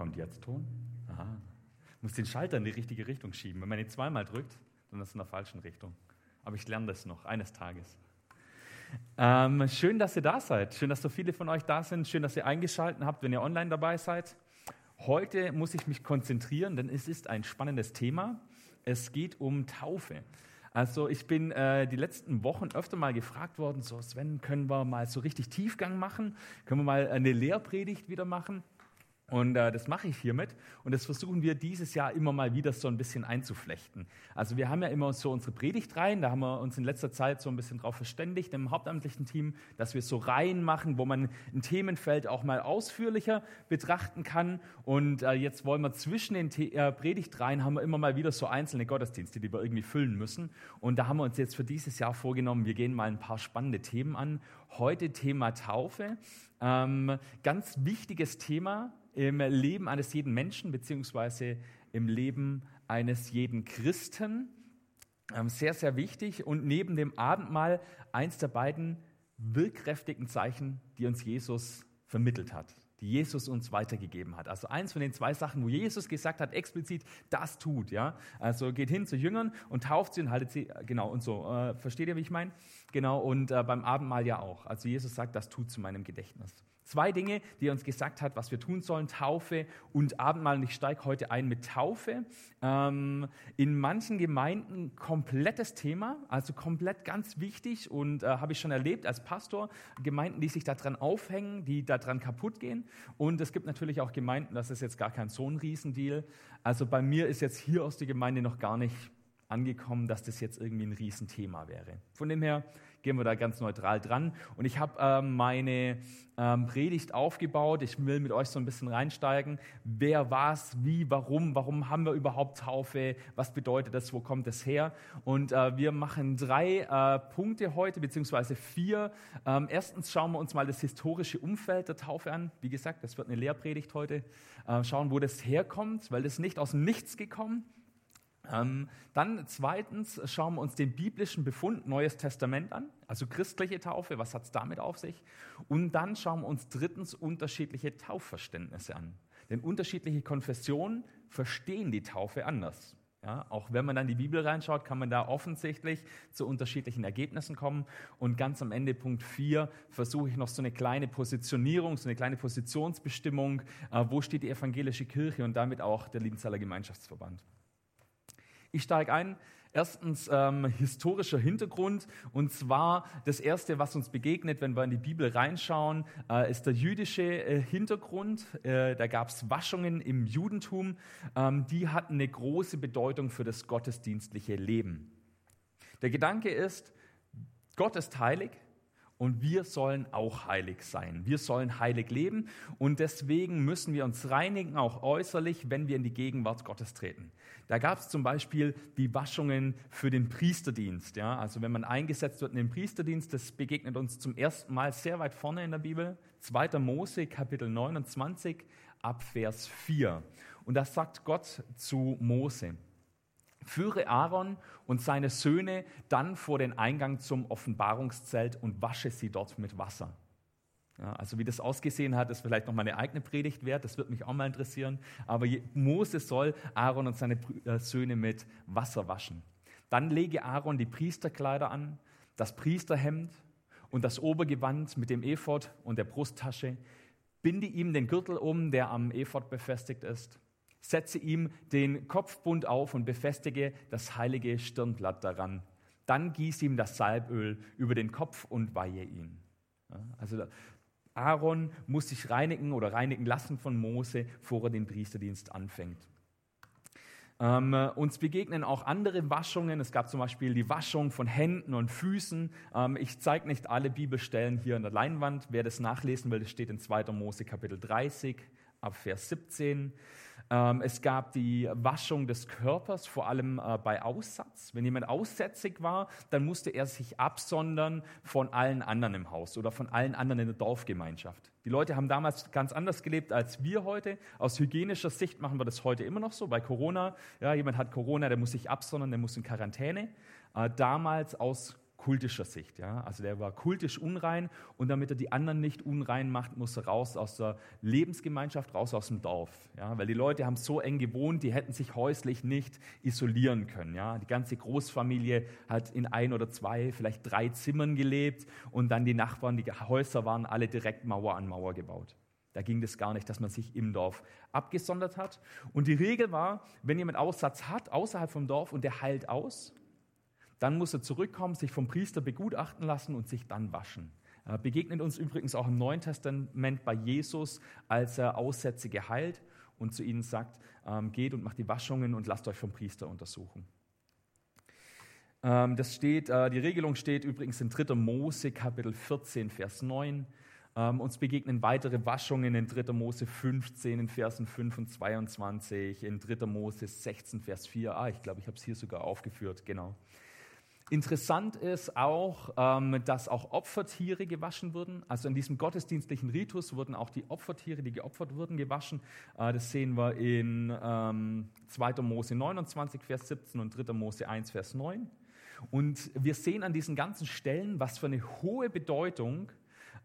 Kommt jetzt Ton? Aha. Muss den Schalter in die richtige Richtung schieben. Wenn man ihn zweimal drückt, dann ist es in der falschen Richtung. Aber ich lerne das noch eines Tages. Ähm, schön, dass ihr da seid. Schön, dass so viele von euch da sind. Schön, dass ihr eingeschaltet habt, wenn ihr online dabei seid. Heute muss ich mich konzentrieren, denn es ist ein spannendes Thema. Es geht um Taufe. Also ich bin äh, die letzten Wochen öfter mal gefragt worden, so Sven, können wir mal so richtig Tiefgang machen? Können wir mal eine Lehrpredigt wieder machen? Und äh, das mache ich hiermit. Und das versuchen wir dieses Jahr immer mal wieder so ein bisschen einzuflechten. Also wir haben ja immer so unsere Predigtreihen. Da haben wir uns in letzter Zeit so ein bisschen darauf verständigt im hauptamtlichen Team, dass wir so Reihen machen, wo man ein Themenfeld auch mal ausführlicher betrachten kann. Und äh, jetzt wollen wir zwischen den The äh, Predigtreihen haben wir immer mal wieder so einzelne Gottesdienste, die wir irgendwie füllen müssen. Und da haben wir uns jetzt für dieses Jahr vorgenommen, wir gehen mal ein paar spannende Themen an. Heute Thema Taufe. Ähm, ganz wichtiges Thema im Leben eines jeden Menschen, beziehungsweise im Leben eines jeden Christen. Ähm, sehr, sehr wichtig. Und neben dem Abendmahl eins der beiden wirkkräftigen Zeichen, die uns Jesus vermittelt hat, die Jesus uns weitergegeben hat. Also eins von den zwei Sachen, wo Jesus gesagt hat, explizit, das tut. Ja? Also geht hin zu Jüngern und tauft sie und haltet sie, genau, und so. Äh, versteht ihr, wie ich meine? Genau, und äh, beim Abendmahl ja auch. Also Jesus sagt, das tut zu meinem Gedächtnis. Zwei Dinge, die er uns gesagt hat, was wir tun sollen, Taufe und Abendmahl. Und ich steige heute ein mit Taufe. Ähm, in manchen Gemeinden komplettes Thema, also komplett ganz wichtig und äh, habe ich schon erlebt als Pastor, Gemeinden, die sich daran aufhängen, die daran kaputt gehen. Und es gibt natürlich auch Gemeinden, das ist jetzt gar kein so ein Riesendeal. Also bei mir ist jetzt hier aus der Gemeinde noch gar nicht angekommen, dass das jetzt irgendwie ein Riesenthema wäre. Von dem her gehen wir da ganz neutral dran. Und ich habe ähm, meine ähm, Predigt aufgebaut. Ich will mit euch so ein bisschen reinsteigen. Wer was, wie, warum, warum haben wir überhaupt Taufe? Was bedeutet das? Wo kommt es her? Und äh, wir machen drei äh, Punkte heute, beziehungsweise vier. Ähm, erstens schauen wir uns mal das historische Umfeld der Taufe an. Wie gesagt, das wird eine Lehrpredigt heute. Äh, schauen, wo das herkommt, weil das nicht aus dem Nichts gekommen ähm, dann zweitens schauen wir uns den biblischen Befund Neues Testament an, also christliche Taufe, was hat es damit auf sich? Und dann schauen wir uns drittens unterschiedliche Taufverständnisse an. Denn unterschiedliche Konfessionen verstehen die Taufe anders. Ja, auch wenn man dann die Bibel reinschaut, kann man da offensichtlich zu unterschiedlichen Ergebnissen kommen. Und ganz am Ende, Punkt 4, versuche ich noch so eine kleine Positionierung, so eine kleine Positionsbestimmung. Äh, wo steht die evangelische Kirche und damit auch der Liebenzeller Gemeinschaftsverband? Ich steige ein. Erstens ähm, historischer Hintergrund. Und zwar das Erste, was uns begegnet, wenn wir in die Bibel reinschauen, äh, ist der jüdische äh, Hintergrund. Äh, da gab es Waschungen im Judentum. Ähm, die hatten eine große Bedeutung für das gottesdienstliche Leben. Der Gedanke ist, Gott ist heilig und wir sollen auch heilig sein. Wir sollen heilig leben und deswegen müssen wir uns reinigen, auch äußerlich, wenn wir in die Gegenwart Gottes treten. Da gab es zum Beispiel die Waschungen für den Priesterdienst. Ja? Also wenn man eingesetzt wird in den Priesterdienst, das begegnet uns zum ersten Mal sehr weit vorne in der Bibel. 2. Mose, Kapitel 29, ab Vers 4. Und da sagt Gott zu Mose, Führe Aaron und seine Söhne dann vor den Eingang zum Offenbarungszelt und wasche sie dort mit Wasser. Ja, also wie das ausgesehen hat, ist vielleicht noch mal eine eigene Predigt wert, das wird mich auch mal interessieren. Aber Mose soll Aaron und seine äh, Söhne mit Wasser waschen. Dann lege Aaron die Priesterkleider an, das Priesterhemd und das Obergewand mit dem Ephod und der Brusttasche. Binde ihm den Gürtel um, der am Ephod befestigt ist Setze ihm den Kopfbund auf und befestige das heilige Stirnblatt daran. Dann gieß ihm das Salböl über den Kopf und weihe ihn. Also Aaron muss sich reinigen oder reinigen lassen von Mose, bevor er den Priesterdienst anfängt. Ähm, uns begegnen auch andere Waschungen. Es gab zum Beispiel die Waschung von Händen und Füßen. Ähm, ich zeige nicht alle Bibelstellen hier an der Leinwand. Wer das nachlesen will, das steht in 2. Mose Kapitel 30 ab Vers 17. Ähm, es gab die Waschung des Körpers, vor allem äh, bei Aussatz. Wenn jemand aussätzig war, dann musste er sich absondern von allen anderen im Haus oder von allen anderen in der Dorfgemeinschaft. Die Leute haben damals ganz anders gelebt als wir heute. Aus hygienischer Sicht machen wir das heute immer noch so. Bei Corona, ja, jemand hat Corona, der muss sich absondern, der muss in Quarantäne. Äh, damals aus kultischer Sicht. Ja? Also der war kultisch unrein und damit er die anderen nicht unrein macht, muss er raus aus der Lebensgemeinschaft, raus aus dem Dorf. Ja? Weil die Leute haben so eng gewohnt, die hätten sich häuslich nicht isolieren können. Ja? Die ganze Großfamilie hat in ein oder zwei, vielleicht drei Zimmern gelebt und dann die Nachbarn, die Häuser waren alle direkt Mauer an Mauer gebaut. Da ging das gar nicht, dass man sich im Dorf abgesondert hat. Und die Regel war, wenn jemand Aussatz hat außerhalb vom Dorf und der heilt aus, dann muss er zurückkommen, sich vom Priester begutachten lassen und sich dann waschen. Er begegnet uns übrigens auch im Neuen Testament bei Jesus, als er Aussätzige heilt und zu ihnen sagt, ähm, geht und macht die Waschungen und lasst euch vom Priester untersuchen. Ähm, das steht, äh, die Regelung steht übrigens in 3. Mose Kapitel 14, Vers 9. Ähm, uns begegnen weitere Waschungen in 3. Mose 15, in Versen 5 und 22, in 3. Mose 16, Vers 4. Ah, ich glaube, ich habe es hier sogar aufgeführt, genau. Interessant ist auch, ähm, dass auch Opfertiere gewaschen wurden. Also in diesem gottesdienstlichen Ritus wurden auch die Opfertiere, die geopfert wurden, gewaschen. Äh, das sehen wir in 2. Ähm, Mose 29, Vers 17 und 3. Mose 1, Vers 9. Und wir sehen an diesen ganzen Stellen, was für eine hohe Bedeutung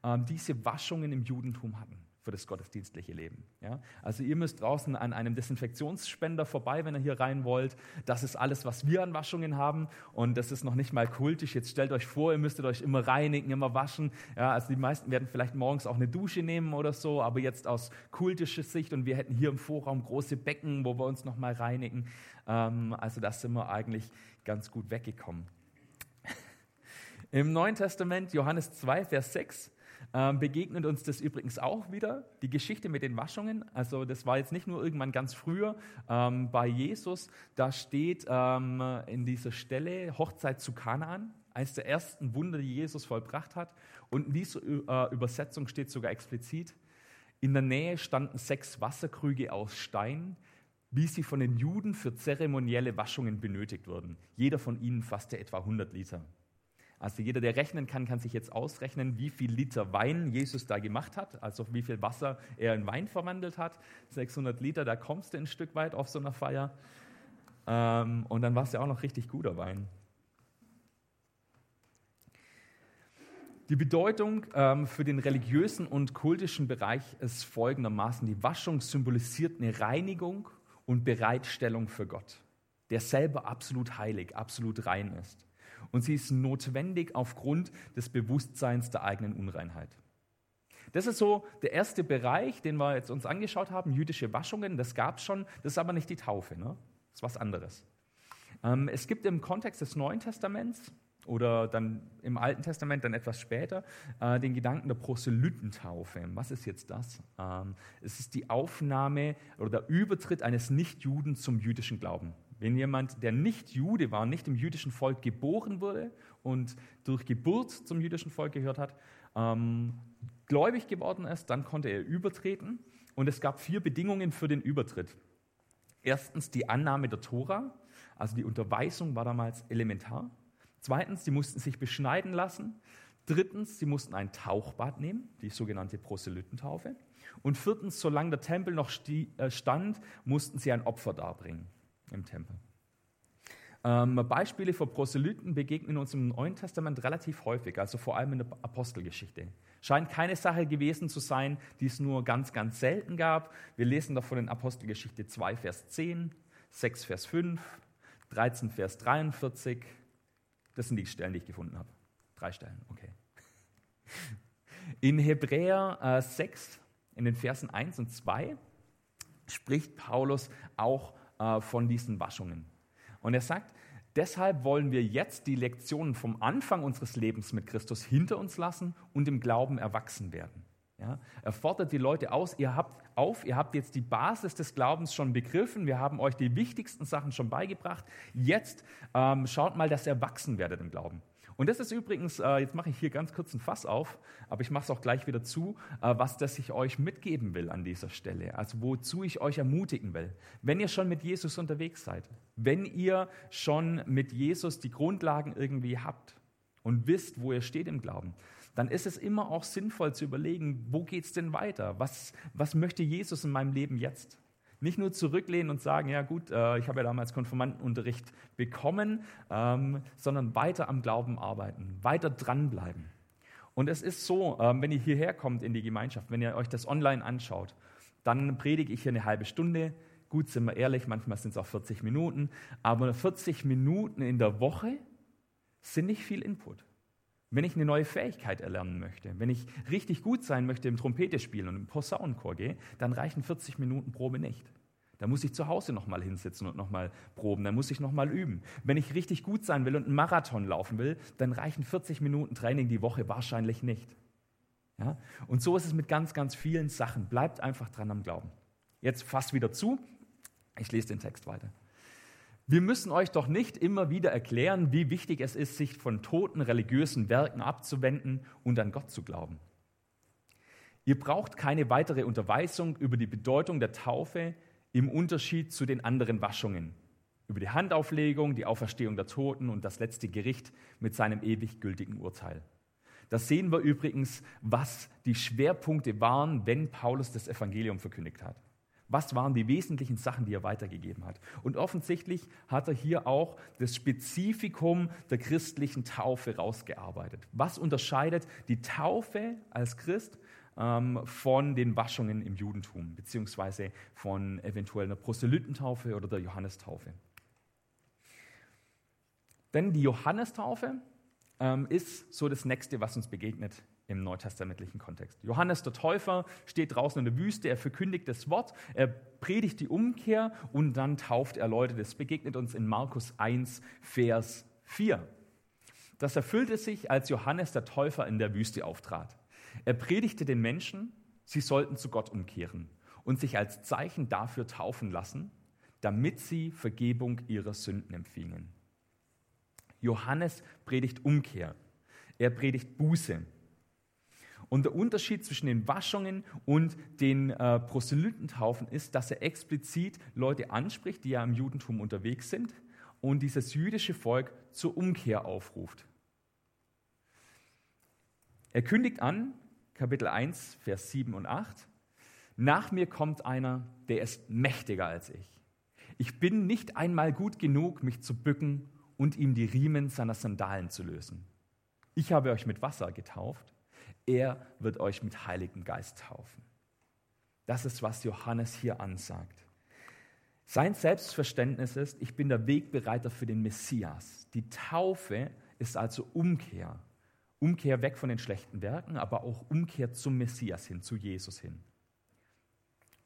ähm, diese Waschungen im Judentum hatten für das gottesdienstliche Leben. Ja? Also ihr müsst draußen an einem Desinfektionsspender vorbei, wenn ihr hier rein wollt. Das ist alles, was wir an Waschungen haben und das ist noch nicht mal kultisch. Jetzt stellt euch vor, ihr müsstet euch immer reinigen, immer waschen. Ja, also die meisten werden vielleicht morgens auch eine Dusche nehmen oder so, aber jetzt aus kultischer Sicht und wir hätten hier im Vorraum große Becken, wo wir uns nochmal reinigen. Ähm, also da sind wir eigentlich ganz gut weggekommen. Im Neuen Testament, Johannes 2, Vers 6, ähm, begegnet uns das übrigens auch wieder, die Geschichte mit den Waschungen. Also das war jetzt nicht nur irgendwann ganz früher ähm, bei Jesus. Da steht ähm, in dieser Stelle Hochzeit zu Kanaan, eines der ersten Wunder, die Jesus vollbracht hat. Und in dieser äh, Übersetzung steht sogar explizit, in der Nähe standen sechs Wasserkrüge aus Stein, wie sie von den Juden für zeremonielle Waschungen benötigt wurden. Jeder von ihnen fasste etwa 100 Liter. Also jeder, der rechnen kann, kann sich jetzt ausrechnen, wie viel Liter Wein Jesus da gemacht hat, also wie viel Wasser er in Wein verwandelt hat. 600 Liter, da kommst du ein Stück weit auf so einer Feier. Ähm, und dann war es ja auch noch richtig guter Wein. Die Bedeutung ähm, für den religiösen und kultischen Bereich ist folgendermaßen. Die Waschung symbolisiert eine Reinigung und Bereitstellung für Gott, der selber absolut heilig, absolut rein ist und sie ist notwendig aufgrund des Bewusstseins der eigenen Unreinheit. Das ist so der erste Bereich, den wir jetzt uns angeschaut haben, jüdische Waschungen, das gab es schon, das ist aber nicht die Taufe, ne? das ist was anderes. Ähm, es gibt im Kontext des Neuen Testaments oder dann im Alten Testament dann etwas später äh, den Gedanken der Proselytentaufe. Was ist jetzt das? Ähm, es ist die Aufnahme oder der Übertritt eines Nichtjuden zum jüdischen Glauben. Wenn jemand, der nicht Jude war, nicht im jüdischen Volk geboren wurde und durch Geburt zum jüdischen Volk gehört hat, ähm, gläubig geworden ist, dann konnte er übertreten. Und es gab vier Bedingungen für den Übertritt. Erstens die Annahme der Tora, also die Unterweisung war damals elementar. Zweitens, sie mussten sich beschneiden lassen. Drittens, sie mussten ein Tauchbad nehmen, die sogenannte Proselytentaufe. Und viertens, solange der Tempel noch äh, stand, mussten sie ein Opfer darbringen im Tempel. Ähm, Beispiele für Proselyten begegnen uns im Neuen Testament relativ häufig, also vor allem in der Apostelgeschichte. Scheint keine Sache gewesen zu sein, die es nur ganz, ganz selten gab. Wir lesen davon in Apostelgeschichte 2, Vers 10, 6, Vers 5, 13, Vers 43. Das sind die Stellen, die ich gefunden habe. Drei Stellen, okay. In Hebräer äh, 6, in den Versen 1 und 2, spricht Paulus auch äh, von diesen Waschungen. Und er sagt, deshalb wollen wir jetzt die Lektionen vom Anfang unseres Lebens mit Christus hinter uns lassen und im Glauben erwachsen werden. Ja, er fordert die Leute aus, ihr habt auf, ihr habt jetzt die Basis des Glaubens schon begriffen, wir haben euch die wichtigsten Sachen schon beigebracht. Jetzt ähm, schaut mal, dass ihr erwachsen werdet im Glauben. Und das ist übrigens, äh, jetzt mache ich hier ganz kurz ein Fass auf, aber ich mache es auch gleich wieder zu, äh, was das ich euch mitgeben will an dieser Stelle, also wozu ich euch ermutigen will. Wenn ihr schon mit Jesus unterwegs seid, wenn ihr schon mit Jesus die Grundlagen irgendwie habt und wisst, wo ihr steht im Glauben, dann ist es immer auch sinnvoll zu überlegen, wo geht es denn weiter? Was, was möchte Jesus in meinem Leben jetzt? Nicht nur zurücklehnen und sagen, ja gut, äh, ich habe ja damals Konformantenunterricht bekommen, ähm, sondern weiter am Glauben arbeiten, weiter dranbleiben. Und es ist so, ähm, wenn ihr hierher kommt in die Gemeinschaft, wenn ihr euch das online anschaut, dann predige ich hier eine halbe Stunde. Gut, sind wir ehrlich, manchmal sind es auch 40 Minuten, aber 40 Minuten in der Woche sind nicht viel Input. Wenn ich eine neue Fähigkeit erlernen möchte, wenn ich richtig gut sein möchte im Trompete spielen und im Posaunenchor gehe, dann reichen 40 Minuten Probe nicht. Da muss ich zu Hause nochmal hinsitzen und nochmal proben, dann muss ich nochmal üben. Wenn ich richtig gut sein will und einen Marathon laufen will, dann reichen 40 Minuten Training die Woche wahrscheinlich nicht. Ja? Und so ist es mit ganz, ganz vielen Sachen. Bleibt einfach dran am Glauben. Jetzt fast wieder zu. Ich lese den Text weiter. Wir müssen euch doch nicht immer wieder erklären, wie wichtig es ist, sich von toten religiösen Werken abzuwenden und an Gott zu glauben. Ihr braucht keine weitere Unterweisung über die Bedeutung der Taufe im Unterschied zu den anderen Waschungen, über die Handauflegung, die Auferstehung der Toten und das letzte Gericht mit seinem ewig gültigen Urteil. Das sehen wir übrigens, was die Schwerpunkte waren, wenn Paulus das Evangelium verkündigt hat. Was waren die wesentlichen Sachen, die er weitergegeben hat? Und offensichtlich hat er hier auch das Spezifikum der christlichen Taufe rausgearbeitet. Was unterscheidet die Taufe als Christ ähm, von den Waschungen im Judentum, beziehungsweise von eventuell einer Proselytentaufe oder der Johannestaufe? Denn die Johannestaufe ähm, ist so das Nächste, was uns begegnet im neutestamentlichen Kontext. Johannes der Täufer steht draußen in der Wüste, er verkündigt das Wort, er predigt die Umkehr und dann tauft er Leute. Das begegnet uns in Markus 1, Vers 4. Das erfüllte sich, als Johannes der Täufer in der Wüste auftrat. Er predigte den Menschen, sie sollten zu Gott umkehren und sich als Zeichen dafür taufen lassen, damit sie Vergebung ihrer Sünden empfingen. Johannes predigt Umkehr. Er predigt Buße. Und der Unterschied zwischen den Waschungen und den äh, Proselytentaufen ist, dass er explizit Leute anspricht, die ja im Judentum unterwegs sind und dieses jüdische Volk zur Umkehr aufruft. Er kündigt an, Kapitel 1, Vers 7 und 8, nach mir kommt einer, der ist mächtiger als ich. Ich bin nicht einmal gut genug, mich zu bücken und ihm die Riemen seiner Sandalen zu lösen. Ich habe euch mit Wasser getauft, er wird euch mit Heiligen Geist taufen. Das ist, was Johannes hier ansagt. Sein Selbstverständnis ist, ich bin der Wegbereiter für den Messias. Die Taufe ist also Umkehr. Umkehr weg von den schlechten Werken, aber auch Umkehr zum Messias hin, zu Jesus hin.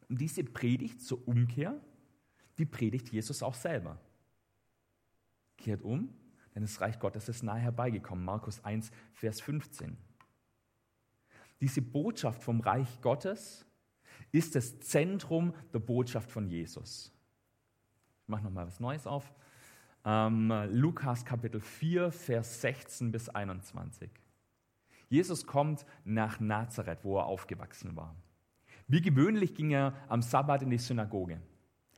Und diese Predigt zur Umkehr, die predigt Jesus auch selber. Kehrt um, denn das Reich Gottes ist nahe herbeigekommen. Markus 1, Vers 15. Diese Botschaft vom Reich Gottes ist das Zentrum der Botschaft von Jesus. Ich mache nochmal was Neues auf. Ähm, Lukas Kapitel 4, Vers 16 bis 21. Jesus kommt nach Nazareth, wo er aufgewachsen war. Wie gewöhnlich ging er am Sabbat in die Synagoge.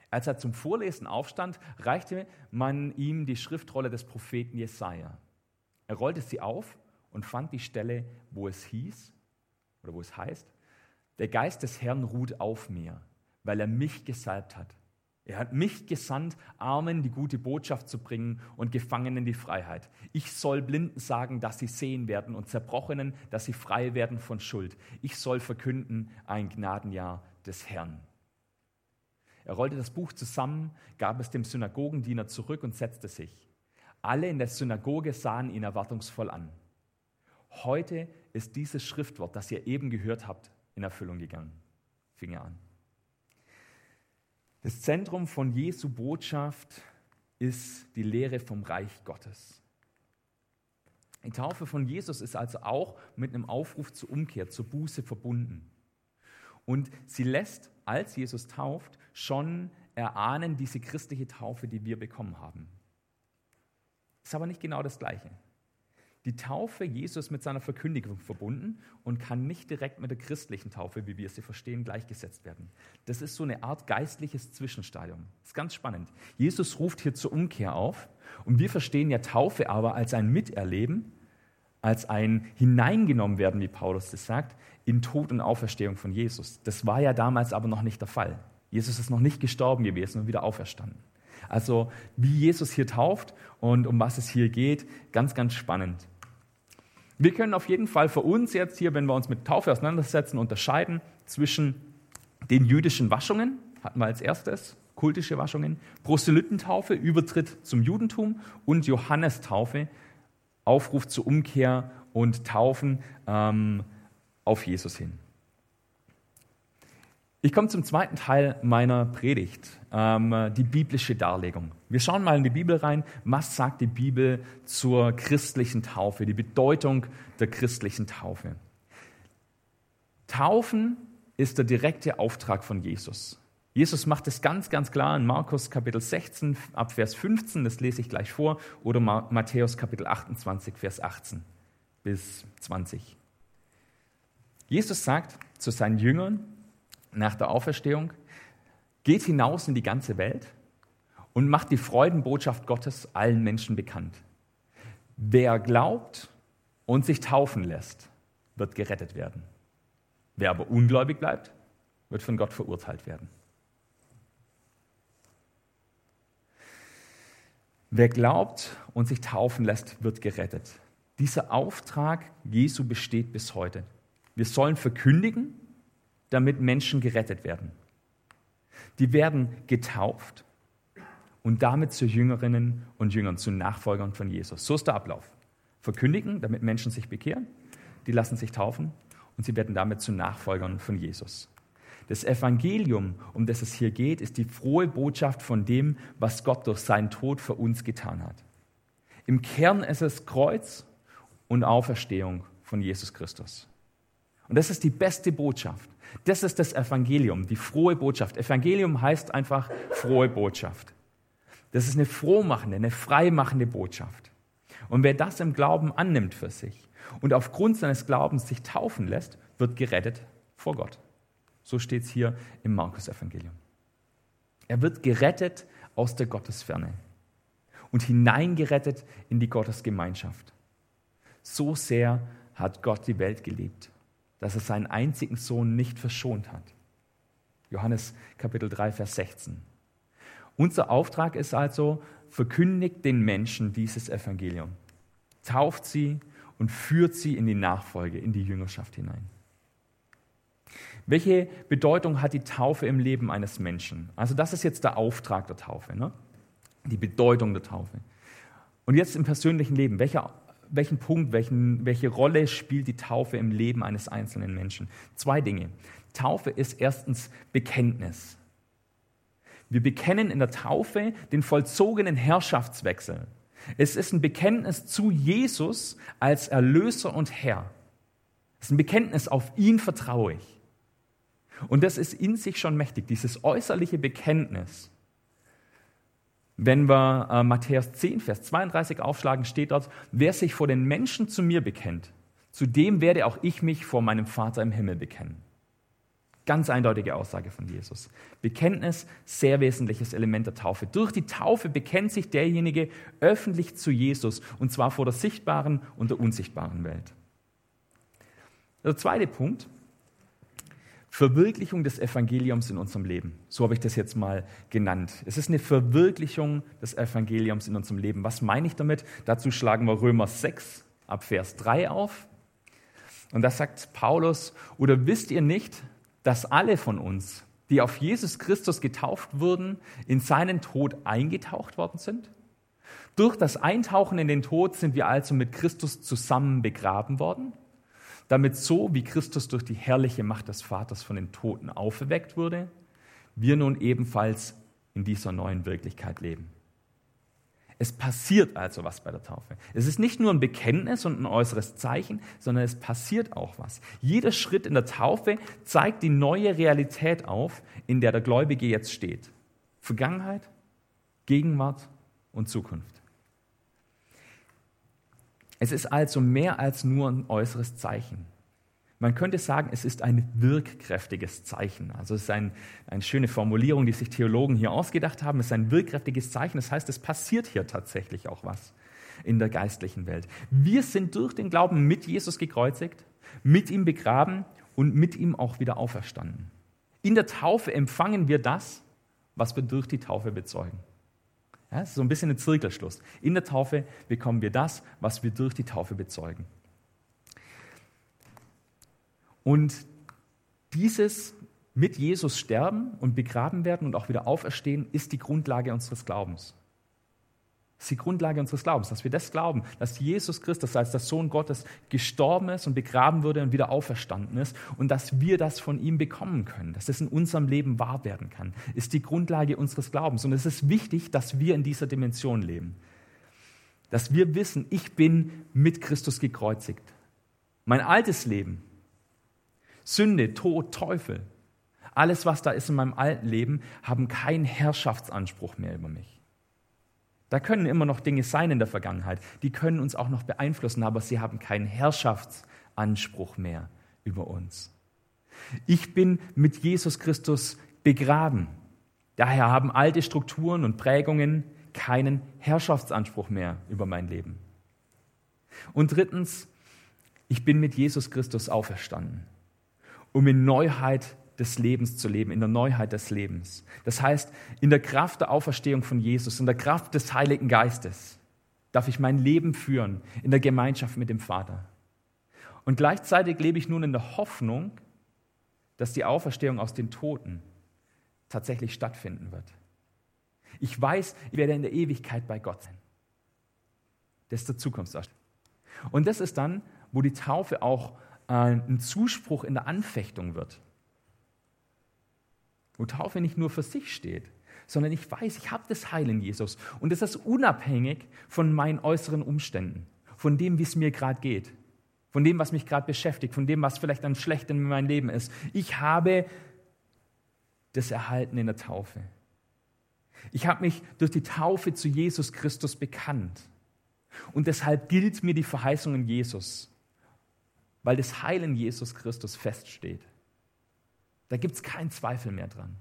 Als er zum Vorlesen aufstand, reichte man ihm die Schriftrolle des Propheten Jesaja. Er rollte sie auf und fand die Stelle, wo es hieß, oder wo es heißt, der Geist des Herrn ruht auf mir, weil er mich gesalbt hat. Er hat mich gesandt, Armen die gute Botschaft zu bringen und Gefangenen die Freiheit. Ich soll Blinden sagen, dass sie sehen werden und Zerbrochenen, dass sie frei werden von Schuld. Ich soll verkünden ein Gnadenjahr des Herrn. Er rollte das Buch zusammen, gab es dem Synagogendiener zurück und setzte sich. Alle in der Synagoge sahen ihn erwartungsvoll an. Heute ist dieses Schriftwort, das ihr eben gehört habt, in Erfüllung gegangen. Fing er an. Das Zentrum von Jesu Botschaft ist die Lehre vom Reich Gottes. Die Taufe von Jesus ist also auch mit einem Aufruf zur Umkehr, zur Buße verbunden. Und sie lässt, als Jesus tauft, schon erahnen diese christliche Taufe, die wir bekommen haben. Ist aber nicht genau das Gleiche die Taufe Jesus mit seiner Verkündigung verbunden und kann nicht direkt mit der christlichen Taufe, wie wir sie verstehen, gleichgesetzt werden. Das ist so eine Art geistliches Zwischenstadium. Das ist ganz spannend. Jesus ruft hier zur Umkehr auf und wir verstehen ja Taufe aber als ein Miterleben, als ein Hineingenommen werden, wie Paulus das sagt, in Tod und Auferstehung von Jesus. Das war ja damals aber noch nicht der Fall. Jesus ist noch nicht gestorben gewesen und wieder auferstanden. Also wie Jesus hier tauft und um was es hier geht, ganz, ganz spannend. Wir können auf jeden Fall für uns jetzt hier, wenn wir uns mit Taufe auseinandersetzen, unterscheiden zwischen den jüdischen Waschungen, hatten wir als erstes, kultische Waschungen, Proselytentaufe, Übertritt zum Judentum und Johannestaufe, Aufruf zur Umkehr und Taufen ähm, auf Jesus hin. Ich komme zum zweiten Teil meiner Predigt, ähm, die biblische Darlegung. Wir schauen mal in die Bibel rein. Was sagt die Bibel zur christlichen Taufe, die Bedeutung der christlichen Taufe? Taufen ist der direkte Auftrag von Jesus. Jesus macht es ganz, ganz klar in Markus Kapitel 16 ab Vers 15, das lese ich gleich vor, oder Matthäus Kapitel 28, Vers 18 bis 20. Jesus sagt zu seinen Jüngern, nach der Auferstehung, geht hinaus in die ganze Welt und macht die Freudenbotschaft Gottes allen Menschen bekannt. Wer glaubt und sich taufen lässt, wird gerettet werden. Wer aber ungläubig bleibt, wird von Gott verurteilt werden. Wer glaubt und sich taufen lässt, wird gerettet. Dieser Auftrag Jesu besteht bis heute. Wir sollen verkündigen, damit Menschen gerettet werden. Die werden getauft und damit zu Jüngerinnen und Jüngern, zu Nachfolgern von Jesus. So ist der Ablauf. Verkündigen, damit Menschen sich bekehren, die lassen sich taufen und sie werden damit zu Nachfolgern von Jesus. Das Evangelium, um das es hier geht, ist die frohe Botschaft von dem, was Gott durch seinen Tod für uns getan hat. Im Kern ist es Kreuz und Auferstehung von Jesus Christus. Und das ist die beste Botschaft. Das ist das Evangelium, die frohe Botschaft. Evangelium heißt einfach frohe Botschaft. Das ist eine frohmachende, eine freimachende Botschaft. Und wer das im Glauben annimmt für sich und aufgrund seines Glaubens sich taufen lässt, wird gerettet vor Gott. So steht es hier im Markus-Evangelium. Er wird gerettet aus der Gottesferne und hineingerettet in die Gottesgemeinschaft. So sehr hat Gott die Welt geliebt dass er seinen einzigen Sohn nicht verschont hat. Johannes Kapitel 3, Vers 16. Unser Auftrag ist also, verkündigt den Menschen dieses Evangelium, tauft sie und führt sie in die Nachfolge, in die Jüngerschaft hinein. Welche Bedeutung hat die Taufe im Leben eines Menschen? Also das ist jetzt der Auftrag der Taufe, ne? die Bedeutung der Taufe. Und jetzt im persönlichen Leben, welcher welchen Punkt, welchen, welche Rolle spielt die Taufe im Leben eines einzelnen Menschen? Zwei Dinge. Taufe ist erstens Bekenntnis. Wir bekennen in der Taufe den vollzogenen Herrschaftswechsel. Es ist ein Bekenntnis zu Jesus als Erlöser und Herr. Es ist ein Bekenntnis, auf ihn vertraue ich. Und das ist in sich schon mächtig, dieses äußerliche Bekenntnis. Wenn wir äh, Matthäus 10, Vers 32 aufschlagen, steht dort, wer sich vor den Menschen zu mir bekennt, zu dem werde auch ich mich vor meinem Vater im Himmel bekennen. Ganz eindeutige Aussage von Jesus. Bekenntnis, sehr wesentliches Element der Taufe. Durch die Taufe bekennt sich derjenige öffentlich zu Jesus, und zwar vor der sichtbaren und der unsichtbaren Welt. Der zweite Punkt, Verwirklichung des Evangeliums in unserem Leben. So habe ich das jetzt mal genannt. Es ist eine Verwirklichung des Evangeliums in unserem Leben. Was meine ich damit? Dazu schlagen wir Römer 6 ab Vers 3 auf. Und da sagt Paulus, oder wisst ihr nicht, dass alle von uns, die auf Jesus Christus getauft wurden, in seinen Tod eingetaucht worden sind? Durch das Eintauchen in den Tod sind wir also mit Christus zusammen begraben worden damit so wie Christus durch die herrliche Macht des Vaters von den Toten auferweckt wurde, wir nun ebenfalls in dieser neuen Wirklichkeit leben. Es passiert also was bei der Taufe. Es ist nicht nur ein Bekenntnis und ein äußeres Zeichen, sondern es passiert auch was. Jeder Schritt in der Taufe zeigt die neue Realität auf, in der der Gläubige jetzt steht. Vergangenheit, Gegenwart und Zukunft. Es ist also mehr als nur ein äußeres Zeichen. Man könnte sagen, es ist ein wirkkräftiges Zeichen. Also es ist ein, eine schöne Formulierung, die sich Theologen hier ausgedacht haben. Es ist ein wirkkräftiges Zeichen. Das heißt, es passiert hier tatsächlich auch was in der geistlichen Welt. Wir sind durch den Glauben mit Jesus gekreuzigt, mit ihm begraben und mit ihm auch wieder auferstanden. In der Taufe empfangen wir das, was wir durch die Taufe bezeugen. Ja, das ist so ein bisschen ein Zirkelschluss. In der Taufe bekommen wir das, was wir durch die Taufe bezeugen. Und dieses mit Jesus sterben und begraben werden und auch wieder auferstehen, ist die Grundlage unseres Glaubens. Das ist die Grundlage unseres Glaubens, dass wir das glauben, dass Jesus Christus als der Sohn Gottes gestorben ist und begraben wurde und wieder auferstanden ist und dass wir das von ihm bekommen können, dass das in unserem Leben wahr werden kann, ist die Grundlage unseres Glaubens. Und es ist wichtig, dass wir in dieser Dimension leben. Dass wir wissen, ich bin mit Christus gekreuzigt. Mein altes Leben, Sünde, Tod, Teufel, alles, was da ist in meinem alten Leben, haben keinen Herrschaftsanspruch mehr über mich. Da können immer noch Dinge sein in der Vergangenheit, die können uns auch noch beeinflussen, aber sie haben keinen Herrschaftsanspruch mehr über uns. Ich bin mit Jesus Christus begraben. Daher haben alte Strukturen und Prägungen keinen Herrschaftsanspruch mehr über mein Leben. Und drittens, ich bin mit Jesus Christus auferstanden, um in Neuheit des Lebens zu leben, in der Neuheit des Lebens. Das heißt, in der Kraft der Auferstehung von Jesus, in der Kraft des Heiligen Geistes darf ich mein Leben führen in der Gemeinschaft mit dem Vater. Und gleichzeitig lebe ich nun in der Hoffnung, dass die Auferstehung aus den Toten tatsächlich stattfinden wird. Ich weiß, ich werde in der Ewigkeit bei Gott sein. Das ist der Zukunftsdarstellung. Und das ist dann, wo die Taufe auch äh, ein Zuspruch in der Anfechtung wird wo Taufe nicht nur für sich steht, sondern ich weiß, ich habe das Heil in Jesus. Und das ist unabhängig von meinen äußeren Umständen, von dem, wie es mir gerade geht, von dem, was mich gerade beschäftigt, von dem, was vielleicht am Schlechten in meinem Leben ist. Ich habe das erhalten in der Taufe. Ich habe mich durch die Taufe zu Jesus Christus bekannt. Und deshalb gilt mir die Verheißung in Jesus, weil das Heil in Jesus Christus feststeht. Da gibt es keinen Zweifel mehr dran.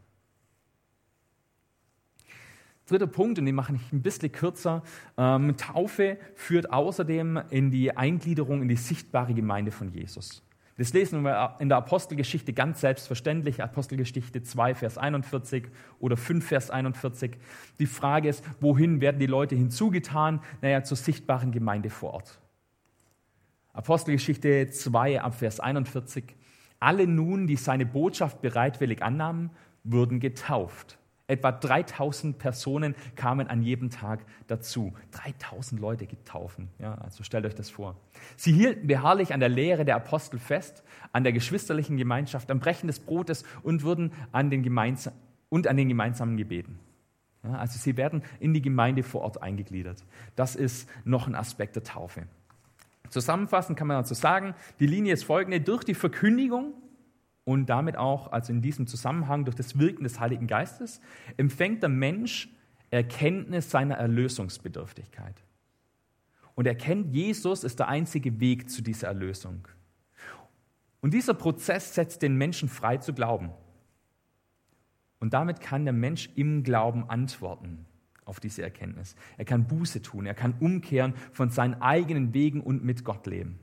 Dritter Punkt, und den mache ich ein bisschen kürzer. Ähm, Taufe führt außerdem in die Eingliederung in die sichtbare Gemeinde von Jesus. Das lesen wir in der Apostelgeschichte ganz selbstverständlich, Apostelgeschichte 2, Vers 41 oder 5, Vers 41. Die Frage ist, wohin werden die Leute hinzugetan? Naja, zur sichtbaren Gemeinde vor Ort. Apostelgeschichte 2, ab Vers 41. Alle nun, die seine Botschaft bereitwillig annahmen, wurden getauft. Etwa 3000 Personen kamen an jedem Tag dazu. 3000 Leute getaufen. Ja, also stellt euch das vor. Sie hielten beharrlich an der Lehre der Apostel fest, an der geschwisterlichen Gemeinschaft, am Brechen des Brotes und wurden an den, und an den gemeinsamen Gebeten. Ja, also sie werden in die Gemeinde vor Ort eingegliedert. Das ist noch ein Aspekt der Taufe. Zusammenfassend kann man dazu sagen, die Linie ist folgende. Durch die Verkündigung und damit auch, also in diesem Zusammenhang, durch das Wirken des Heiligen Geistes, empfängt der Mensch Erkenntnis seiner Erlösungsbedürftigkeit. Und erkennt, Jesus ist der einzige Weg zu dieser Erlösung. Und dieser Prozess setzt den Menschen frei zu glauben. Und damit kann der Mensch im Glauben antworten auf diese Erkenntnis. Er kann Buße tun, er kann umkehren von seinen eigenen Wegen und mit Gott leben.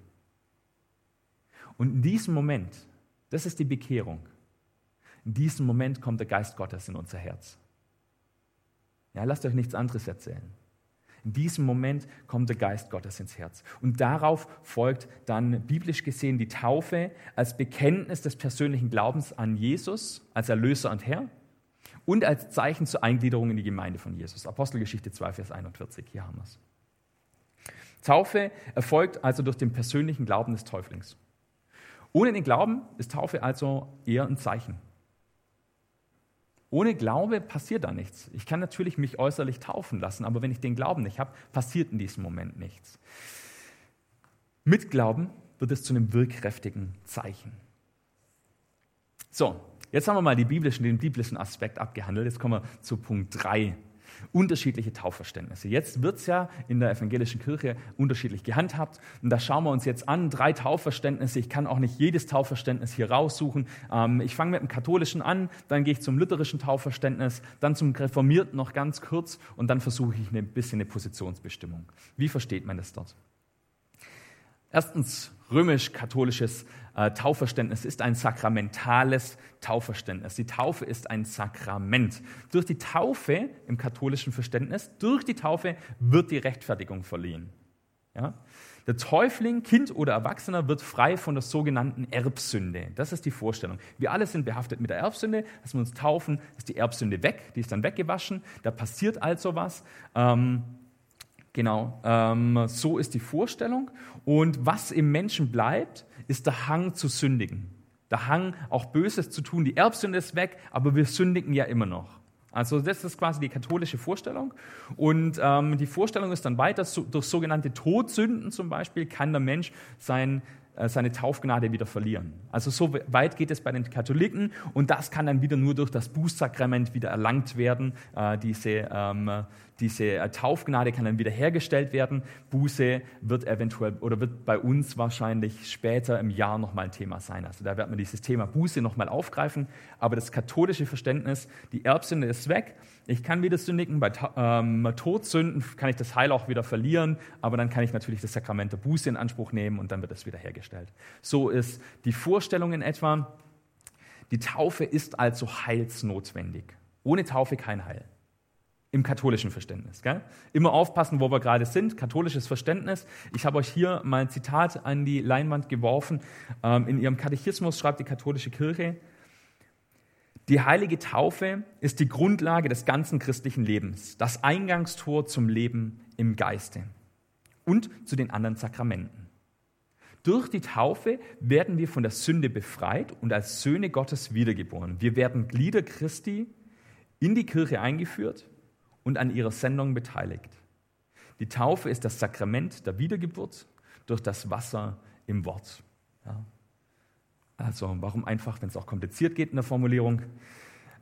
Und in diesem Moment, das ist die Bekehrung, in diesem Moment kommt der Geist Gottes in unser Herz. Ja, lasst euch nichts anderes erzählen. In diesem Moment kommt der Geist Gottes ins Herz. Und darauf folgt dann biblisch gesehen die Taufe als Bekenntnis des persönlichen Glaubens an Jesus als Erlöser und Herr und als Zeichen zur Eingliederung in die Gemeinde von Jesus. Apostelgeschichte 2, Vers 41, hier haben wir es. Taufe erfolgt also durch den persönlichen Glauben des Täuflings. Ohne den Glauben ist Taufe also eher ein Zeichen. Ohne Glaube passiert da nichts. Ich kann natürlich mich äußerlich taufen lassen, aber wenn ich den Glauben nicht habe, passiert in diesem Moment nichts. Mit Glauben wird es zu einem wirkkräftigen Zeichen. So, Jetzt haben wir mal biblischen, den biblischen Aspekt abgehandelt. Jetzt kommen wir zu Punkt 3. Unterschiedliche Taufverständnisse. Jetzt wird es ja in der evangelischen Kirche unterschiedlich gehandhabt. Und da schauen wir uns jetzt an. Drei Taufverständnisse. Ich kann auch nicht jedes Taufverständnis hier raussuchen. Ähm, ich fange mit dem katholischen an, dann gehe ich zum lutherischen Taufverständnis, dann zum reformierten noch ganz kurz und dann versuche ich ein bisschen eine Positionsbestimmung. Wie versteht man das dort? Erstens, römisch-katholisches äh, Taufverständnis ist ein sakramentales Taufverständnis. Die Taufe ist ein Sakrament. Durch die Taufe im katholischen Verständnis, durch die Taufe wird die Rechtfertigung verliehen. Ja? Der Täufling, Kind oder Erwachsener, wird frei von der sogenannten Erbsünde. Das ist die Vorstellung. Wir alle sind behaftet mit der Erbsünde. Dass wir uns taufen, ist die Erbsünde weg. Die ist dann weggewaschen. Da passiert also was. Ähm, genau, ähm, so ist die Vorstellung. Und was im Menschen bleibt, ist der Hang zu sündigen. Der Hang, auch Böses zu tun. Die Erbsünde ist weg, aber wir sündigen ja immer noch. Also das ist quasi die katholische Vorstellung. Und ähm, die Vorstellung ist dann weiter, so, durch sogenannte Todsünden zum Beispiel kann der Mensch sein, seine Taufgnade wieder verlieren. Also so weit geht es bei den Katholiken und das kann dann wieder nur durch das Bußsakrament wieder erlangt werden. Äh, diese, ähm, diese äh, Taufgnade kann dann wieder hergestellt werden. Buße wird eventuell oder wird bei uns wahrscheinlich später im Jahr nochmal ein Thema sein. Also da wird man dieses Thema Buße nochmal aufgreifen. Aber das katholische Verständnis, die Erbsünde ist weg ich kann wieder sündigen, bei ähm, Todsünden kann ich das Heil auch wieder verlieren, aber dann kann ich natürlich das Sakrament der Buße in Anspruch nehmen und dann wird es wiederhergestellt. So ist die Vorstellung in etwa. Die Taufe ist also heilsnotwendig. Ohne Taufe kein Heil. Im katholischen Verständnis. Gell? Immer aufpassen, wo wir gerade sind. Katholisches Verständnis. Ich habe euch hier mal ein Zitat an die Leinwand geworfen. Ähm, in ihrem Katechismus schreibt die katholische Kirche, die heilige Taufe ist die Grundlage des ganzen christlichen Lebens, das Eingangstor zum Leben im Geiste und zu den anderen Sakramenten. Durch die Taufe werden wir von der Sünde befreit und als Söhne Gottes wiedergeboren. Wir werden Glieder Christi in die Kirche eingeführt und an ihrer Sendung beteiligt. Die Taufe ist das Sakrament der Wiedergeburt durch das Wasser im Wort. Ja. Also warum einfach, wenn es auch kompliziert geht in der Formulierung?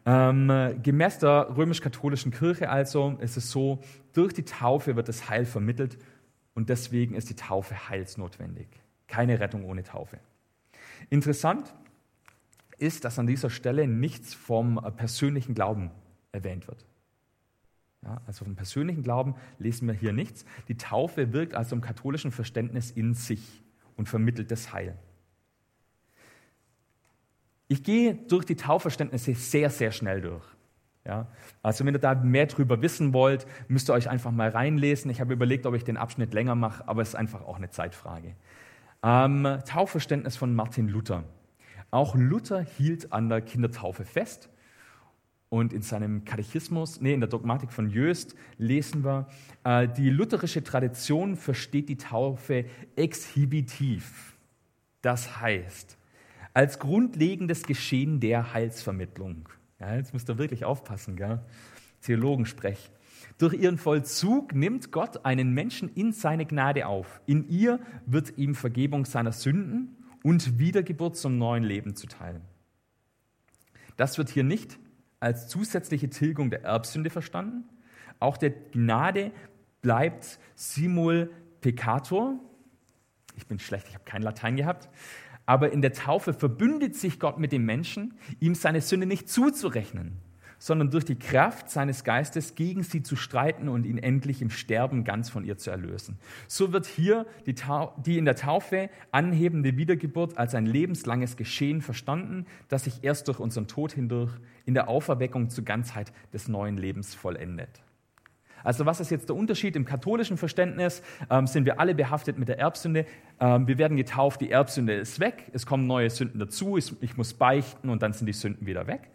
Ähm, gemäß der römisch-katholischen Kirche also ist es so, durch die Taufe wird das Heil vermittelt und deswegen ist die Taufe heilsnotwendig. Keine Rettung ohne Taufe. Interessant ist, dass an dieser Stelle nichts vom persönlichen Glauben erwähnt wird. Ja, also vom persönlichen Glauben lesen wir hier nichts. Die Taufe wirkt also im katholischen Verständnis in sich und vermittelt das Heil. Ich gehe durch die Taufverständnisse sehr, sehr schnell durch. Ja, also wenn ihr da mehr drüber wissen wollt, müsst ihr euch einfach mal reinlesen. Ich habe überlegt, ob ich den Abschnitt länger mache, aber es ist einfach auch eine Zeitfrage. Ähm, Taufverständnis von Martin Luther. Auch Luther hielt an der Kindertaufe fest. Und in seinem Katechismus, nee, in der Dogmatik von Jöst lesen wir, äh, die lutherische Tradition versteht die Taufe exhibitiv. Das heißt, als grundlegendes Geschehen der Heilsvermittlung. Ja, jetzt müsst ihr wirklich aufpassen, gell? Theologensprech. Durch ihren Vollzug nimmt Gott einen Menschen in seine Gnade auf. In ihr wird ihm Vergebung seiner Sünden und Wiedergeburt zum neuen Leben zuteil. Das wird hier nicht als zusätzliche Tilgung der Erbsünde verstanden. Auch der Gnade bleibt simul peccator. Ich bin schlecht, ich habe kein Latein gehabt. Aber in der Taufe verbündet sich Gott mit dem Menschen, ihm seine Sünde nicht zuzurechnen, sondern durch die Kraft seines Geistes gegen sie zu streiten und ihn endlich im Sterben ganz von ihr zu erlösen. So wird hier die, die in der Taufe anhebende Wiedergeburt als ein lebenslanges Geschehen verstanden, das sich erst durch unseren Tod hindurch in der Auferweckung zur Ganzheit des neuen Lebens vollendet. Also was ist jetzt der Unterschied? Im katholischen Verständnis ähm, sind wir alle behaftet mit der Erbsünde. Ähm, wir werden getauft, die Erbsünde ist weg, es kommen neue Sünden dazu, ich, muss beichten und dann sind die Sünden wieder weg.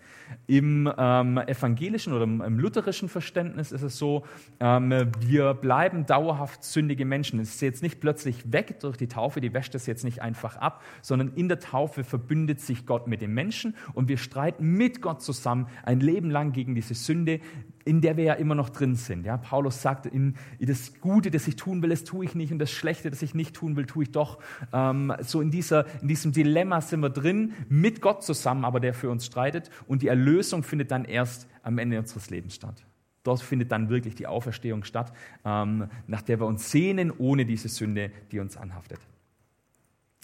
Im ähm, evangelischen oder im, lutherischen Verständnis ist es so, ähm, wir bleiben dauerhaft sündige Menschen. Es ist jetzt nicht plötzlich weg durch die Taufe, die wäscht es jetzt nicht einfach ab, sondern in der Taufe verbündet sich Gott mit dem Menschen und wir streiten mit Gott zusammen ein Leben lang gegen diese Sünde, in der wir ja immer noch drin sind. Ja, Paulus sagt, in, das Gute, das ich tun will, das tue ich nicht und das Schlechte, das ich nicht tun will, tue ich doch. Ähm, so in, dieser, in diesem Dilemma sind wir drin, mit Gott zusammen, aber der für uns streitet und die Erlösung findet dann erst am Ende unseres Lebens statt. Dort findet dann wirklich die Auferstehung statt, ähm, nach der wir uns sehnen, ohne diese Sünde, die uns anhaftet.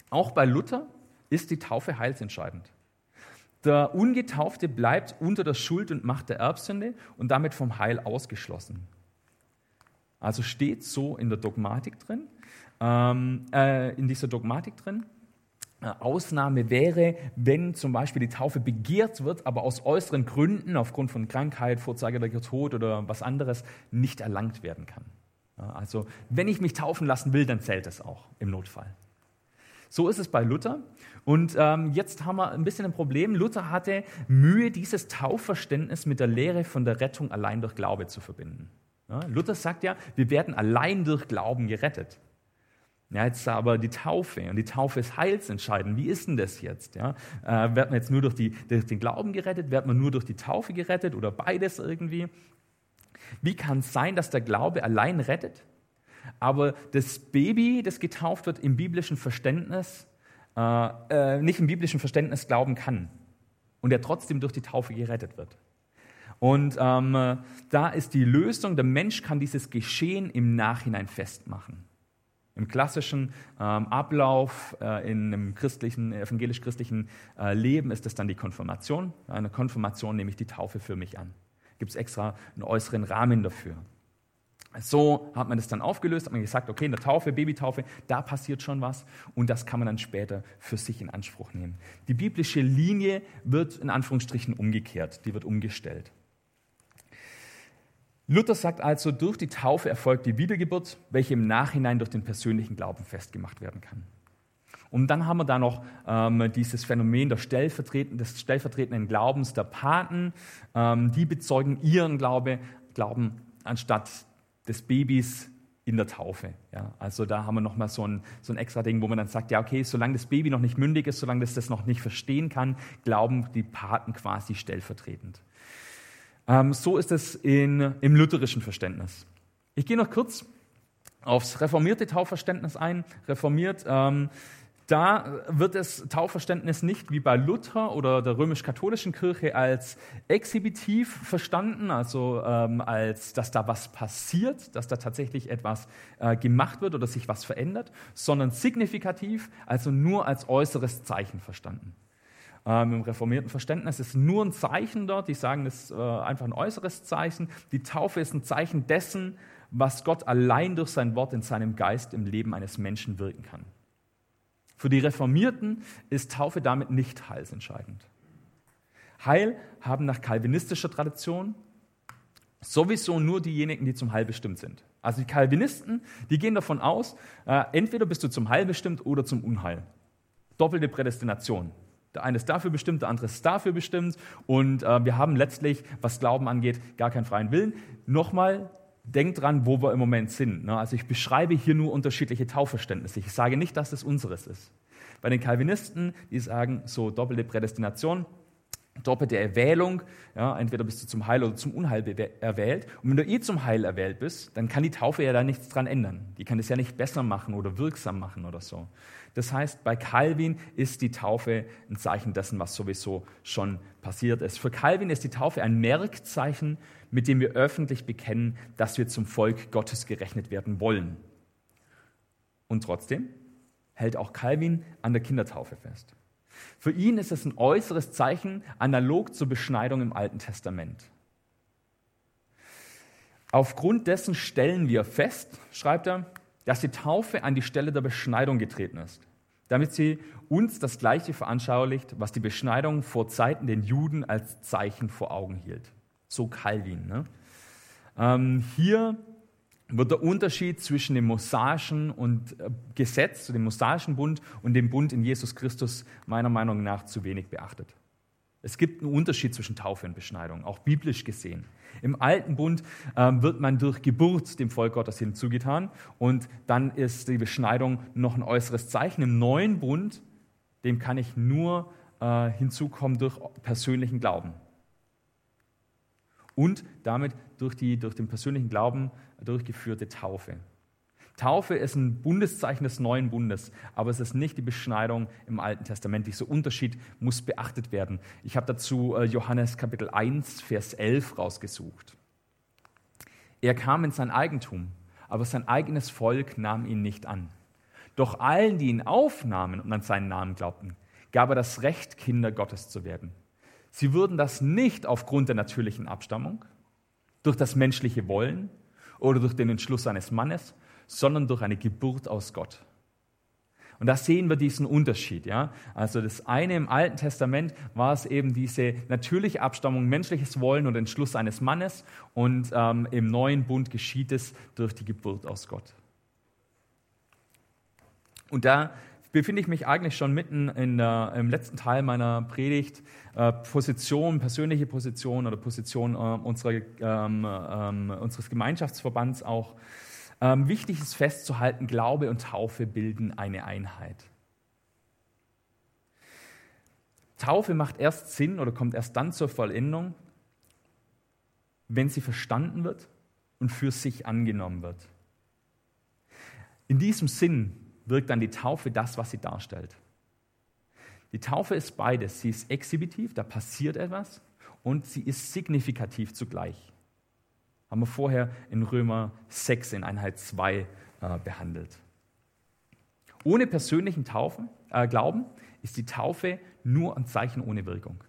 Auch bei Luther ist die Taufe heilsentscheidend. Der Ungetaufte bleibt unter der Schuld und Macht der Erbsünde und damit vom Heil ausgeschlossen. Also steht so in der Dogmatik drin. Ähm, äh, in dieser Dogmatik drin. Äh, Ausnahme wäre, wenn zum Beispiel die Taufe begehrt wird, aber aus äußeren Gründen, aufgrund von Krankheit, vorzeitiger Tod oder was anderes, nicht erlangt werden kann. Also wenn ich mich taufen lassen will, dann zählt es auch im Notfall. So ist es bei Luther. Und ähm, jetzt haben wir ein bisschen ein Problem. Luther hatte Mühe, dieses Taufverständnis mit der Lehre von der Rettung allein durch Glaube zu verbinden. Ja, Luther sagt ja, wir werden allein durch Glauben gerettet. Ja, jetzt aber die Taufe und die Taufe ist heilsentscheidend. Wie ist denn das jetzt? Ja, äh, wird man jetzt nur durch, die, durch den Glauben gerettet? Wird man nur durch die Taufe gerettet oder beides irgendwie? Wie kann es sein, dass der Glaube allein rettet, aber das Baby, das getauft wird, im biblischen Verständnis, äh, äh, nicht im biblischen Verständnis glauben kann und er trotzdem durch die Taufe gerettet wird? Und ähm, da ist die Lösung, der Mensch kann dieses Geschehen im Nachhinein festmachen. Im klassischen ähm, Ablauf äh, in einem christlichen, evangelisch-christlichen äh, Leben ist das dann die Konfirmation. Eine Konfirmation nehme ich die Taufe für mich an. Gibt es extra einen äußeren Rahmen dafür. So hat man das dann aufgelöst, hat man gesagt, okay, in der Taufe, Babytaufe, da passiert schon was und das kann man dann später für sich in Anspruch nehmen. Die biblische Linie wird in Anführungsstrichen umgekehrt, die wird umgestellt. Luther sagt also, durch die Taufe erfolgt die Wiedergeburt, welche im Nachhinein durch den persönlichen Glauben festgemacht werden kann. Und dann haben wir da noch ähm, dieses Phänomen des stellvertretenden, des stellvertretenden Glaubens der Paten. Ähm, die bezeugen ihren Glaube, Glauben anstatt des Babys in der Taufe. Ja, also da haben wir nochmal so ein, so ein extra Ding, wo man dann sagt, ja okay, solange das Baby noch nicht mündig ist, solange das das noch nicht verstehen kann, glauben die Paten quasi stellvertretend. Ähm, so ist es in, im lutherischen Verständnis. Ich gehe noch kurz aufs reformierte Taufverständnis ein. Reformiert, ähm, da wird das Taufverständnis nicht wie bei Luther oder der römisch-katholischen Kirche als exhibitiv verstanden, also ähm, als dass da was passiert, dass da tatsächlich etwas äh, gemacht wird oder sich was verändert, sondern signifikativ, also nur als äußeres Zeichen verstanden. Ähm, Im reformierten Verständnis ist nur ein Zeichen dort. Die sagen, das ist äh, einfach ein äußeres Zeichen. Die Taufe ist ein Zeichen dessen, was Gott allein durch sein Wort in seinem Geist im Leben eines Menschen wirken kann. Für die Reformierten ist Taufe damit nicht heilsentscheidend. Heil haben nach kalvinistischer Tradition sowieso nur diejenigen, die zum Heil bestimmt sind. Also die Calvinisten, die gehen davon aus, äh, entweder bist du zum Heil bestimmt oder zum Unheil. Doppelte Prädestination. Der eine ist dafür bestimmt, der andere ist dafür bestimmt. Und äh, wir haben letztlich, was Glauben angeht, gar keinen freien Willen. Nochmal, denkt dran, wo wir im Moment sind. Ne? Also ich beschreibe hier nur unterschiedliche Taufverständnisse. Ich sage nicht, dass das unseres ist. Bei den Calvinisten, die sagen so doppelte Prädestination, doppelte Erwählung. Ja, entweder bist du zum Heil oder zum Unheil erwählt. Und wenn du eh zum Heil erwählt bist, dann kann die Taufe ja da nichts dran ändern. Die kann es ja nicht besser machen oder wirksam machen oder so. Das heißt, bei Calvin ist die Taufe ein Zeichen dessen, was sowieso schon passiert ist. Für Calvin ist die Taufe ein Merkzeichen, mit dem wir öffentlich bekennen, dass wir zum Volk Gottes gerechnet werden wollen. Und trotzdem hält auch Calvin an der Kindertaufe fest. Für ihn ist es ein äußeres Zeichen, analog zur Beschneidung im Alten Testament. Aufgrund dessen stellen wir fest, schreibt er, dass die Taufe an die Stelle der Beschneidung getreten ist, damit sie uns das Gleiche veranschaulicht, was die Beschneidung vor Zeiten den Juden als Zeichen vor Augen hielt. So Calvin. Ne? Ähm, hier wird der Unterschied zwischen dem mosaischen und äh, Gesetz, dem mosaischen Bund und dem Bund in Jesus Christus meiner Meinung nach zu wenig beachtet. Es gibt einen Unterschied zwischen Taufe und Beschneidung, auch biblisch gesehen. Im alten Bund äh, wird man durch Geburt dem Volk Gottes hinzugetan und dann ist die Beschneidung noch ein äußeres Zeichen. Im neuen Bund, dem kann ich nur äh, hinzukommen durch persönlichen Glauben. Und damit durch, die, durch den persönlichen Glauben durchgeführte Taufe. Taufe ist ein Bundeszeichen des neuen Bundes, aber es ist nicht die Beschneidung im Alten Testament. Dieser Unterschied muss beachtet werden. Ich habe dazu äh, Johannes Kapitel 1, Vers 11 rausgesucht. Er kam in sein Eigentum, aber sein eigenes Volk nahm ihn nicht an. Doch allen, die ihn aufnahmen und an seinen Namen glaubten, gab er das Recht, Kinder Gottes zu werden. Sie würden das nicht aufgrund der natürlichen Abstammung, durch das menschliche Wollen oder durch den Entschluss eines Mannes, sondern durch eine Geburt aus Gott. Und da sehen wir diesen Unterschied. Ja? Also das eine im Alten Testament war es eben diese natürliche Abstammung, menschliches Wollen und Entschluss eines Mannes. Und ähm, im neuen Bund geschieht es durch die Geburt aus Gott. Und da befinde ich mich eigentlich schon mitten in, äh, im letzten Teil meiner Predigt. Äh, Position, persönliche Position oder Position äh, unserer, ähm, ähm, unseres Gemeinschaftsverbands auch. Ähm, wichtig ist festzuhalten, Glaube und Taufe bilden eine Einheit. Taufe macht erst Sinn oder kommt erst dann zur Vollendung, wenn sie verstanden wird und für sich angenommen wird. In diesem Sinn wirkt dann die Taufe das, was sie darstellt. Die Taufe ist beides. Sie ist exhibitiv, da passiert etwas, und sie ist signifikativ zugleich. Haben wir vorher in Römer 6 in Einheit 2 äh, behandelt. Ohne persönlichen Taufen, äh, Glauben ist die Taufe nur ein Zeichen ohne Wirkung.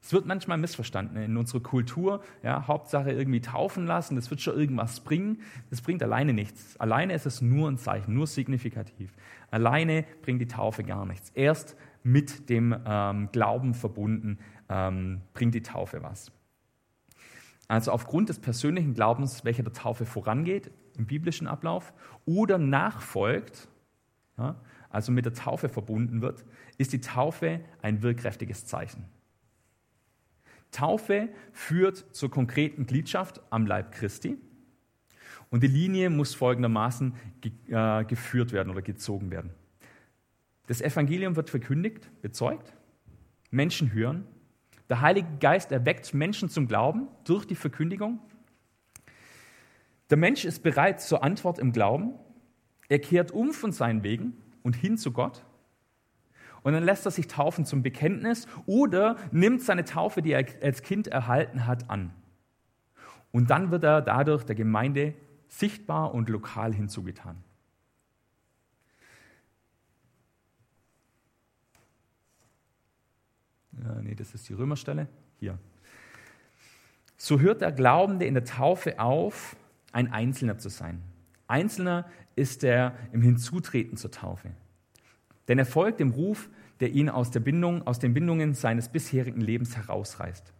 Es wird manchmal missverstanden in unserer Kultur. Ja, Hauptsache irgendwie taufen lassen, das wird schon irgendwas bringen. Das bringt alleine nichts. Alleine ist es nur ein Zeichen, nur signifikativ. Alleine bringt die Taufe gar nichts. Erst mit dem ähm, Glauben verbunden ähm, bringt die Taufe was. Also aufgrund des persönlichen Glaubens, welcher der Taufe vorangeht im biblischen Ablauf oder nachfolgt, ja, also mit der Taufe verbunden wird, ist die Taufe ein wirkkräftiges Zeichen. Taufe führt zur konkreten Gliedschaft am Leib Christi und die Linie muss folgendermaßen ge äh, geführt werden oder gezogen werden. Das Evangelium wird verkündigt, bezeugt, Menschen hören der Heilige Geist erweckt Menschen zum Glauben durch die Verkündigung. Der Mensch ist bereit zur Antwort im Glauben. Er kehrt um von seinen Wegen und hin zu Gott. Und dann lässt er sich taufen zum Bekenntnis oder nimmt seine Taufe, die er als Kind erhalten hat, an. Und dann wird er dadurch der Gemeinde sichtbar und lokal hinzugetan. Äh, nee, das ist die Römerstelle. Hier. So hört der Glaubende in der Taufe auf, ein Einzelner zu sein. Einzelner ist er im Hinzutreten zur Taufe. Denn er folgt dem Ruf, der ihn aus, der Bindung, aus den Bindungen seines bisherigen Lebens herausreißt.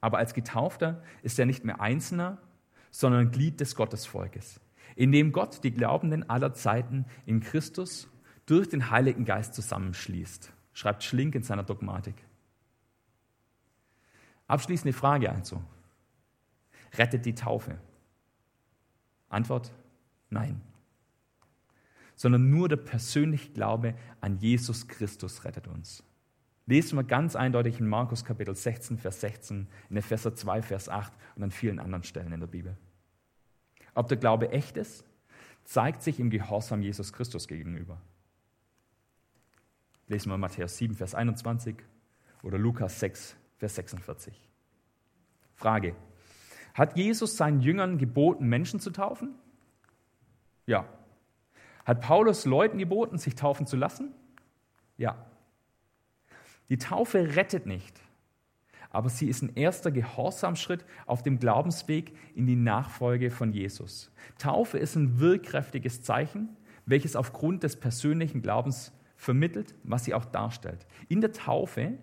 Aber als Getaufter ist er nicht mehr Einzelner, sondern Glied des Gottesvolkes, in dem Gott die Glaubenden aller Zeiten in Christus durch den Heiligen Geist zusammenschließt, schreibt Schlink in seiner Dogmatik. Abschließende Frage also. Rettet die Taufe? Antwort, nein. Sondern nur der persönliche Glaube an Jesus Christus rettet uns. Lesen wir ganz eindeutig in Markus Kapitel 16, Vers 16, in Epheser 2, Vers 8 und an vielen anderen Stellen in der Bibel. Ob der Glaube echt ist, zeigt sich im Gehorsam Jesus Christus gegenüber. Lesen wir Matthäus 7, Vers 21 oder Lukas 6, Vers 46. Frage. Hat Jesus seinen Jüngern geboten, Menschen zu taufen? Ja. Hat Paulus Leuten geboten, sich taufen zu lassen? Ja. Die Taufe rettet nicht, aber sie ist ein erster Gehorsamschritt auf dem Glaubensweg in die Nachfolge von Jesus. Taufe ist ein wirkkräftiges Zeichen, welches aufgrund des persönlichen Glaubens vermittelt, was sie auch darstellt. In der Taufe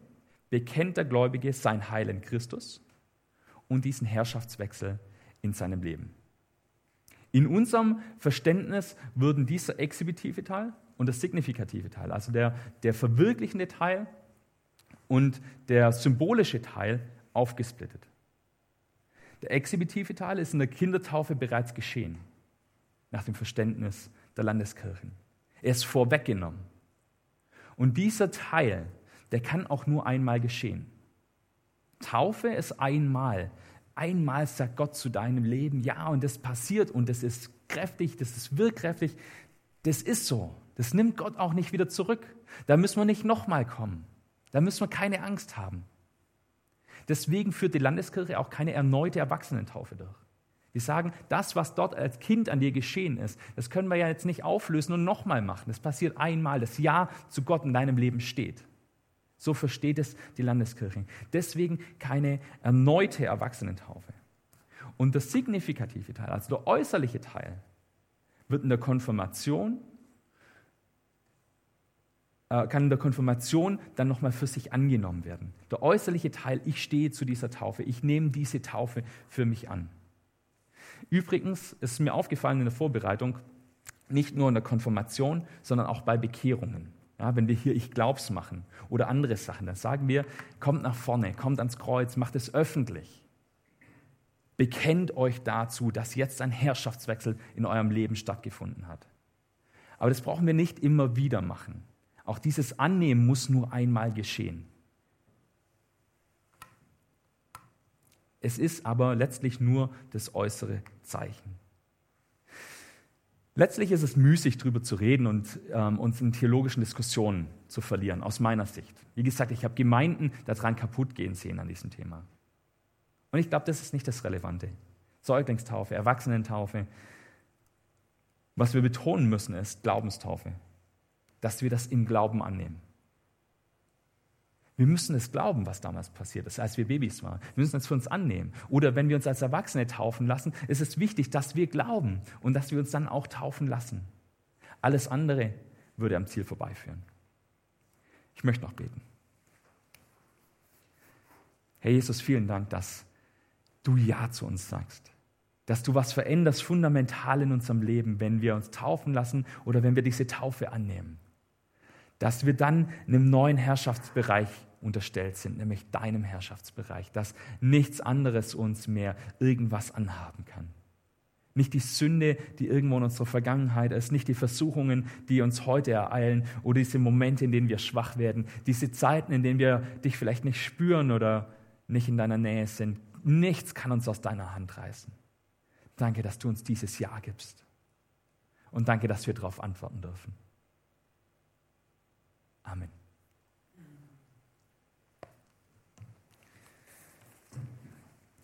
bekennt der Gläubige sein Heil in Christus und diesen Herrschaftswechsel in seinem Leben. In unserem Verständnis würden dieser exhibitive Teil und der signifikative Teil, also der, der verwirklichende Teil und der symbolische Teil, aufgesplittet. Der exhibitive Teil ist in der Kindertaufe bereits geschehen, nach dem Verständnis der Landeskirchen. Er ist vorweggenommen. Und dieser Teil, der kann auch nur einmal geschehen. Taufe ist einmal. Einmal sagt Gott zu deinem Leben, ja, und das passiert und das ist kräftig, das ist wirkkräftig. Das ist so. Das nimmt Gott auch nicht wieder zurück. Da müssen wir nicht nochmal kommen. Da müssen wir keine Angst haben. Deswegen führt die Landeskirche auch keine erneute Erwachsenentaufe durch. Die sagen, das, was dort als Kind an dir geschehen ist, das können wir ja jetzt nicht auflösen und nochmal machen. Das passiert einmal. Das Ja zu Gott in deinem Leben steht. So versteht es die Landeskirche. Deswegen keine erneute Erwachsenentaufe. Und der signifikative Teil, also der äußerliche Teil, wird in der Konfirmation äh, kann in der Konfirmation dann nochmal für sich angenommen werden. Der äußerliche Teil, ich stehe zu dieser Taufe, ich nehme diese Taufe für mich an. Übrigens ist mir aufgefallen in der Vorbereitung, nicht nur in der Konfirmation, sondern auch bei Bekehrungen. Ja, wenn wir hier Ich glaub's machen oder andere Sachen, dann sagen wir, kommt nach vorne, kommt ans Kreuz, macht es öffentlich. Bekennt euch dazu, dass jetzt ein Herrschaftswechsel in eurem Leben stattgefunden hat. Aber das brauchen wir nicht immer wieder machen. Auch dieses Annehmen muss nur einmal geschehen. Es ist aber letztlich nur das äußere Zeichen. Letztlich ist es müßig, darüber zu reden und ähm, uns in theologischen Diskussionen zu verlieren, aus meiner Sicht. Wie gesagt, ich habe Gemeinden daran kaputt gehen sehen an diesem Thema. Und ich glaube, das ist nicht das Relevante. Säuglingstaufe, Erwachsenentaufe. Was wir betonen müssen, ist Glaubenstaufe. Dass wir das im Glauben annehmen. Wir müssen es glauben, was damals passiert ist, als wir Babys waren. Wir müssen es für uns annehmen. Oder wenn wir uns als Erwachsene taufen lassen, ist es wichtig, dass wir glauben und dass wir uns dann auch taufen lassen. Alles andere würde am Ziel vorbeiführen. Ich möchte noch beten. Herr Jesus, vielen Dank, dass du Ja zu uns sagst. Dass du was veränderst fundamental in unserem Leben, wenn wir uns taufen lassen oder wenn wir diese Taufe annehmen dass wir dann einem neuen Herrschaftsbereich unterstellt sind, nämlich deinem Herrschaftsbereich, dass nichts anderes uns mehr irgendwas anhaben kann. Nicht die Sünde, die irgendwo in unserer Vergangenheit ist, nicht die Versuchungen, die uns heute ereilen oder diese Momente, in denen wir schwach werden, diese Zeiten, in denen wir dich vielleicht nicht spüren oder nicht in deiner Nähe sind. Nichts kann uns aus deiner Hand reißen. Danke, dass du uns dieses Ja gibst. Und danke, dass wir darauf antworten dürfen. Amen.